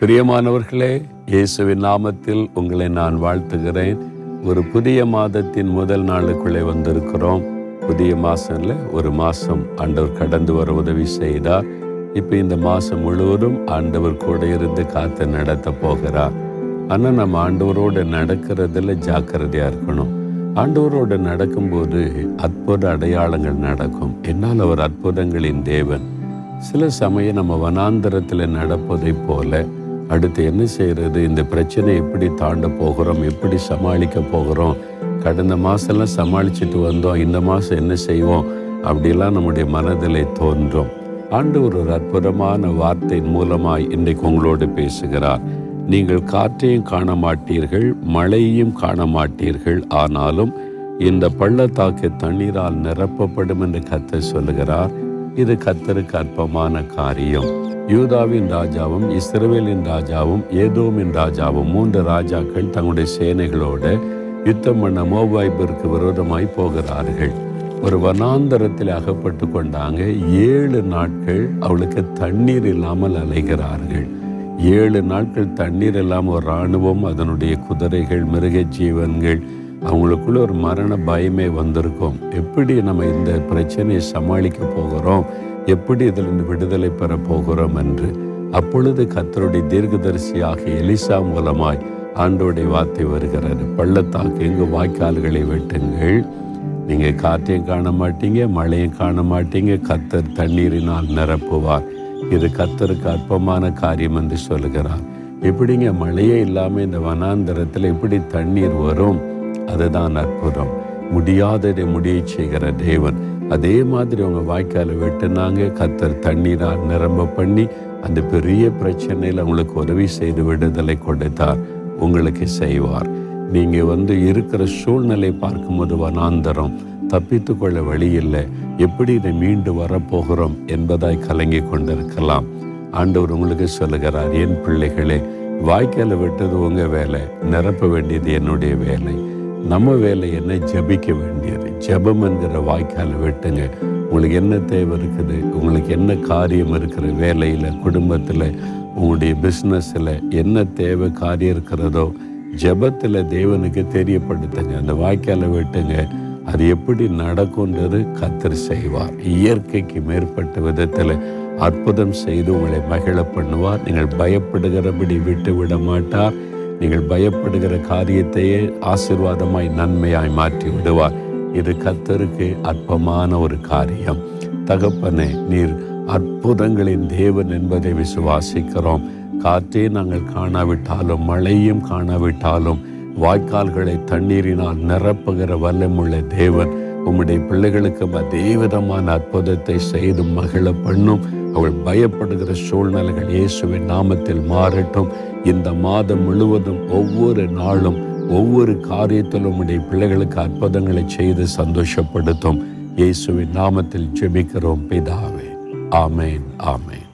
பிரியமானவர்களே இயேசுவின் நாமத்தில் உங்களை நான் வாழ்த்துகிறேன். ஒரு புதிய மாதத்தின் முதல் நாளுக்குள்ளே வந்திருக்கிறோம். புதிய மாசம்ல ஒரு மாதம் ஆண்டவர் கடந்து வர உதவி செய்தார். இப்போ இந்த மாதம் முழுவதும் ஆண்டவர் கூட இருந்து காத்து நடத்த போகிறார். ஆனால் நம்ம ஆண்டவரோடு நடக்கிறதுல ஜாக்கிரதையாக இருக்கணும். ஆண்டவரோடு நடக்கும்போது அற்புத அடையாளங்கள் நடக்கும். என்னால் அவர் அற்புதங்களின் தேவன். சில சமயம் நம்ம வனாந்தரத்தில் நடப்பதைப் போல அடுத்து என்ன செய்கிறது இந்த பிரச்சனை எப்படி தாண்ட போகிறோம்? எப்படி சமாளிக்க போகிறோம்? கடந்த மாதம்லாம் சமாளிச்சுட்டு வந்தோம். இந்த மாதம் என்ன செய்வோம்? அப்படிலாம் நம்முடைய மனதில் தோன்றும். ஆண்டு ஒரு அற்புதமான வார்த்தையின் மூலமாய் இன்றைக்கு உங்களோடு பேசுகிறார். நீங்கள் காற்றையும் காண மாட்டீர்கள் மழையையும் காண மாட்டீர்கள் ஆனாலும் இந்த பள்ளத்தாக்கு தண்ணீரால் நிரப்பப்படும் என்று கத்த சொல்லுகிறார். இது கத்தருக்கு அற்பமான காரியம். யூதாவின் ராஜாவும் இஸ்ரவேலின் ராஜாவும் ஏதோமின் ராஜாவும் மூன்று ராஜாக்கள் தங்களுடைய சேனைகளோட யுத்தம் பண்ண மோவாய்பிற்கு விரோதமாய் போகிறார்கள். ஒரு வனாந்தரத்தில் அகப்பட்டு கொண்டாங்க ஏழு நாட்கள் அவளுக்கு தண்ணீர் இல்லாமல் அலைகிறார்கள். ஏழு நாட்கள் தண்ணீர் இல்லாமல் ஒரு இராணுவம் அதனுடைய குதிரைகள் மிருக ஜீவன்கள் அவங்களுக்குள்ள ஒரு மரண பயமே வந்திருக்கும். எப்படி நம்ம இந்த பிரச்சனையை சமாளிக்க போகிறோம்? எப்படி இதிலிருந்து விடுதலை பெற போகிறோம் என்று. அப்பொழுது கத்தருடைய தீர்க்கதரிசியாக எலிசா மூலமாய் ஆண்டோடைய வார்த்தை வருகிறது. பள்ளத்தாக்கு எங்கு வாய்க்கால்களை வெட்டுங்கள். நீங்கள் காற்றையும் காண மாட்டீங்க மழையும் காண மாட்டீங்க. கத்தர் தண்ணீரினால் நிரப்புவார். இது கத்தருக்கு அற்பமான காரியம் என்று சொல்லுகிறார். எப்படிங்க மழையே இல்லாமல் இந்த வனாந்தரத்தில் எப்படி தண்ணீர் வரும்? அதுதான் அற்புதம். முடியாததை முடிய செய்கிற தேவன். அதே மாதிரி அவங்க வாய்க்கால வெட்டினாங்க கத்தர் தண்ணீரால் நிரம்ப பண்ணி அந்த பெரிய பிரச்சனையில் அவங்களுக்கு உதவி செய்து விடுதலை கொடுத்தார். உங்களுக்கு செய்வார். நீங்கள் வந்து இருக்கிற சூழ்நிலை பார்க்கும்போது வனாந்தரம். தப்பித்து கொள்ள வழி இல்லை. எப்படி இதை மீண்டு வரப்போகிறோம் என்பதாய் கலங்கி கொண்டிருக்கலாம். ஆண்டவர் உங்களுக்கு சொல்லுகிறார் என் பிள்ளைகளே வாய்க்கால விட்டது உங்கள் வேலை. நிரப்ப வேண்டியது என்னுடைய வேலை. நம்ம வேலை என்ன? ஜபிக்க வேண்டியது. ஜபம் என்கிற வாய்க்கால வெட்டுங்க. உங்களுக்கு என்ன தேவை இருக்குது? உங்களுக்கு என்ன காரியம் இருக்கிற வேலையில் குடும்பத்தில் உங்களுடைய பிஸ்னஸில் என்ன தேவை காரியம் இருக்கிறதோ ஜபத்தில் தேவனுக்கு தெரியப்படுத்துங்க. அந்த வாய்க்கால வெட்டுங்க. அது எப்படி நடக்கும்ன்றது கத்தர் செய்வார். இயற்கைக்கு மேற்பட்ட விதத்தில் அற்புதம் செய்து உங்களை மகிழ பண்ணுவார். நீங்கள் பயப்படுகிறபடி விட்டு விட மாட்டார். நீங்கள் பயப்படுகிற காரியத்தையே ஆசிர்வாதமாய் நன்மையாய் மாற்றி விடுவார் இது கத்தருக்கு அற்பமான ஒரு காரியம். தகப்பனே நீர் அற்புதங்களின் தேவன் என்பதை விசுவாசிக்கிறோம். காற்றே நாங்கள் காணாவிட்டாலும் மழையும் காணாவிட்டாலும் வாய்க்கால்களை தண்ணீரினால் நிரப்புகிற வல்லமுள்ள தேவன். உம்முடைய பிள்ளைகளுக்கு அதே விதமான அற்புதத்தை செய்து மகிழ பண்ணும். அவள் பயப்படுகிற சூழ்நிலைகள் இயேசுவின் நாமத்தில் மாறட்டும். இந்த மாதம் முழுவதும் ஒவ்வொரு நாளும் ஒவ்வொரு காரியத்திலும் உடைய பிள்ளைகளுக்கு அற்புதங்களை செய்து சந்தோஷப்படுத்தும். இயேசுவின் நாமத்தில் ஜெபிக்கிறோம் பிதாவே. ஆமேன் ஆமேன்.